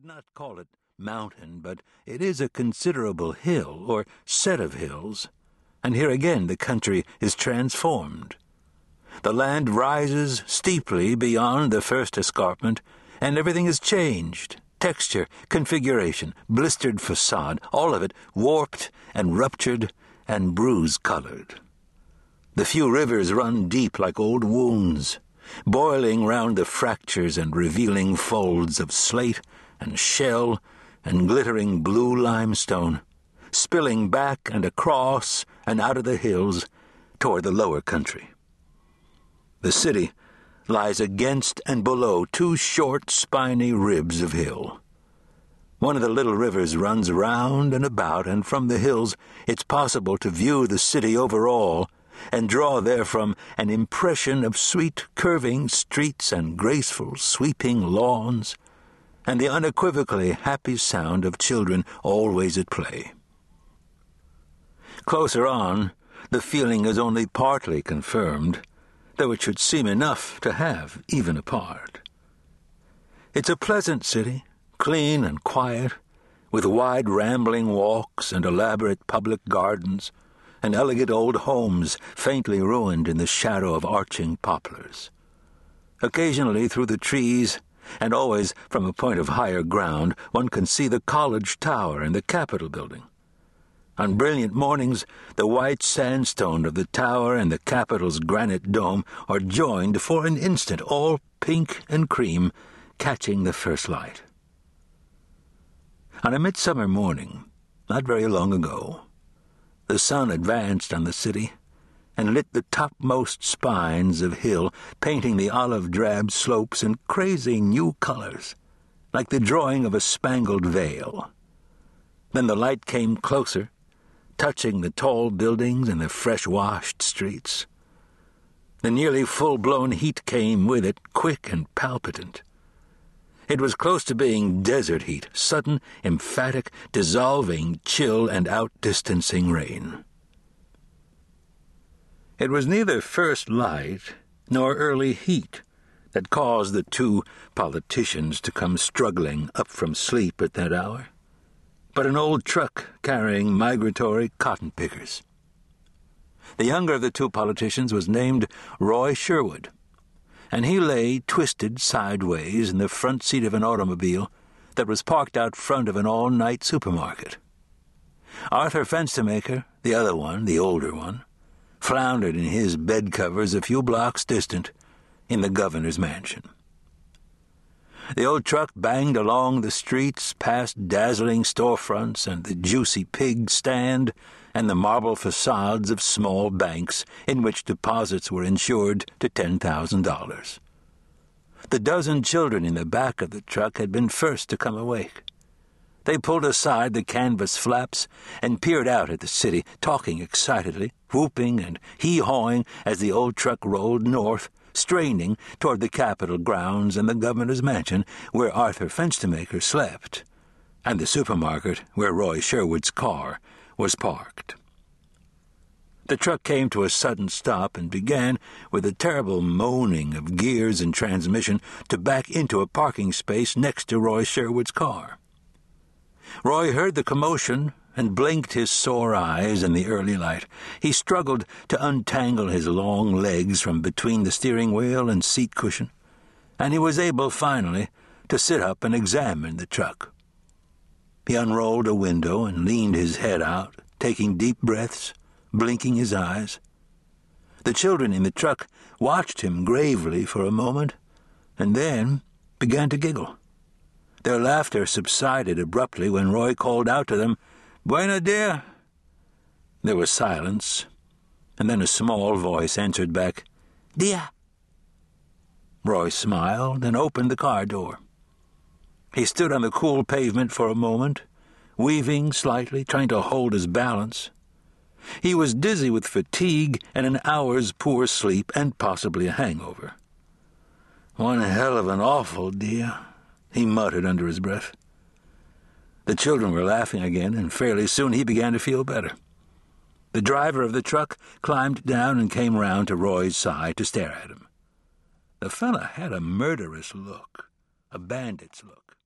would not call it mountain, but it is a considerable hill, or set of hills, and here again the country is transformed. The land rises steeply beyond the first escarpment, and everything is changed texture, configuration, blistered facade, all of it warped and ruptured and bruise colored. The few rivers run deep like old wounds, boiling round the fractures and revealing folds of slate and shell and glittering blue limestone, spilling back and across and out of the hills toward the lower country. The city lies against and below two short, spiny ribs of hill. One of the little rivers runs round and about, and from the hills it's possible to view the city over all and draw therefrom an impression of sweet curving streets and graceful sweeping lawns, and the unequivocally happy sound of children always at play. Closer on, the feeling is only partly confirmed though it should seem enough to have even a part. It's a pleasant city, clean and quiet, with wide rambling walks and elaborate public gardens, and elegant old homes faintly ruined in the shadow of arching poplars. Occasionally, through the trees, and always from a point of higher ground, one can see the college tower and the Capitol building. On brilliant mornings, the white sandstone of the tower and the Capitol's granite dome are joined for an instant, all pink and cream, catching the first light. On a midsummer morning, not very long ago, the sun advanced on the city and lit the topmost spines of hill, painting the olive drab slopes in crazy new colors, like the drawing of a spangled veil. Then the light came closer touching the tall buildings and the fresh washed streets. The nearly full blown heat came with it, quick and palpitant. It was close to being desert heat, sudden, emphatic, dissolving chill and outdistancing rain. It was neither first light nor early heat that caused the two politicians to come struggling up from sleep at that hour but an old truck carrying migratory cotton pickers. The younger of the two politicians was named Roy Sherwood, and he lay twisted sideways in the front seat of an automobile that was parked out front of an all night supermarket. Arthur Fenstemaker, the other one, the older one, floundered in his bed covers a few blocks distant in the governor's mansion. The old truck banged along the streets past dazzling storefronts and the juicy pig stand and the marble facades of small banks in which deposits were insured to $10,000. The dozen children in the back of the truck had been first to come awake. They pulled aside the canvas flaps and peered out at the city, talking excitedly, whooping and hee hawing as the old truck rolled north straining toward the Capitol grounds and the governor's mansion where Arthur Fenstemaker slept, and the supermarket where Roy Sherwood's car was parked. The truck came to a sudden stop and began, with a terrible moaning of gears and transmission, to back into a parking space next to Roy Sherwood's car. Roy heard the commotion and blinked his sore eyes in the early light. He struggled to untangle his long legs from between the steering wheel and seat cushion, and he was able finally to sit up and examine the truck. He unrolled a window and leaned his head out, taking deep breaths, blinking his eyes. The children in the truck watched him gravely for a moment, and then began to giggle. Their laughter subsided abruptly when Roy called out to them, Buena, dear? There was silence, and then a small voice answered back, Dia. Roy smiled and opened the car door. He stood on the cool pavement for a moment, weaving slightly, trying to hold his balance. He was dizzy with fatigue and an hour's poor sleep and possibly a hangover. One hell of an awful dear, he muttered under his breath. The children were laughing again, and fairly soon he began to feel better. The driver of the truck climbed down and came round to Roy's side to stare at him. The fellow had a murderous look, a bandit's look.